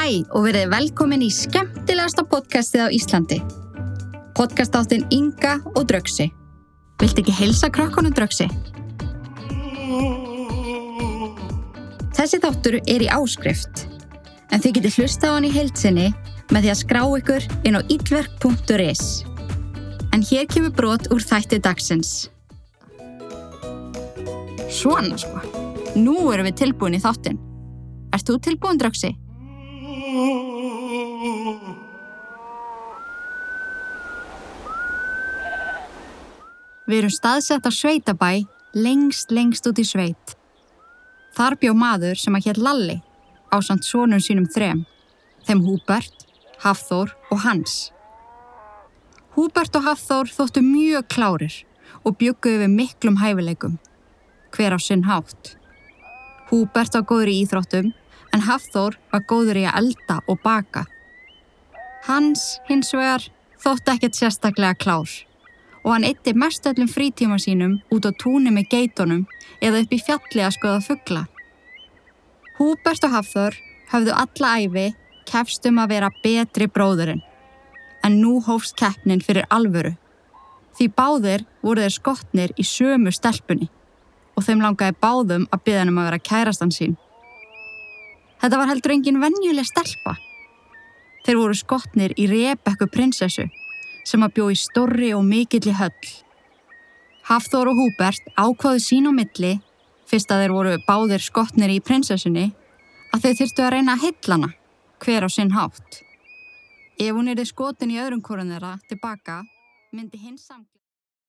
Hæ og verið velkomin í skemmtilegasta podcastið á Íslandi. Podcastáttin Inga og Drögsi. Vilt ekki heilsa krökkunum Drögsi? Þessi þáttur er í áskrift, en þið getur hlusta á hann í heilsinni með því að skrá ykkur inn á illverk.is. En hér kemur brot úr þætti dagsins. Svona sko, nú erum við tilbúin í þáttin. Ert þú tilbúin Drögsi? Við erum staðsett á sveitabæ lengst, lengst út í sveit. Þar bjó maður sem að hér Lalli á samt svonum sínum þrem, þeim Húbert, Hafþór og Hans. Húbert og Hafþór þóttu mjög klárir og bygguðu við miklum hæfileikum, hver á sinn hátt. Húbert var góður í íþróttum en Hafþór var góður í að elda og baka. Hans, hins vegar, þótti ekkert sérstaklega klár og hann eitti mest öllum frítíma sínum út á túni með geitunum eða upp í fjalli að skoða fuggla. Húbert og Hafþór höfðu alla æfi kefst um að vera betri bróðurinn en nú hófst keppnin fyrir alvöru. Því báðir voru þeir skotnir í sömu stelpunni og þeim langaði báðum að byggja hann um að vera kærastan sín. Þetta var heldur engin venjuleg stelpa. Þeir voru skotnir í Rebekku prinsessu sem að bjó í stórri og mikilli höll. Hafþór og Húbert ákvaðu sín á milli, fyrst að þeir voru báðir skotnir í prinsessunni, að þau þyrstu að reyna að hillana, hver á sinn hátt. Ef hún er skotin í öðrum korun þeirra tilbaka, myndi hins samkvæm.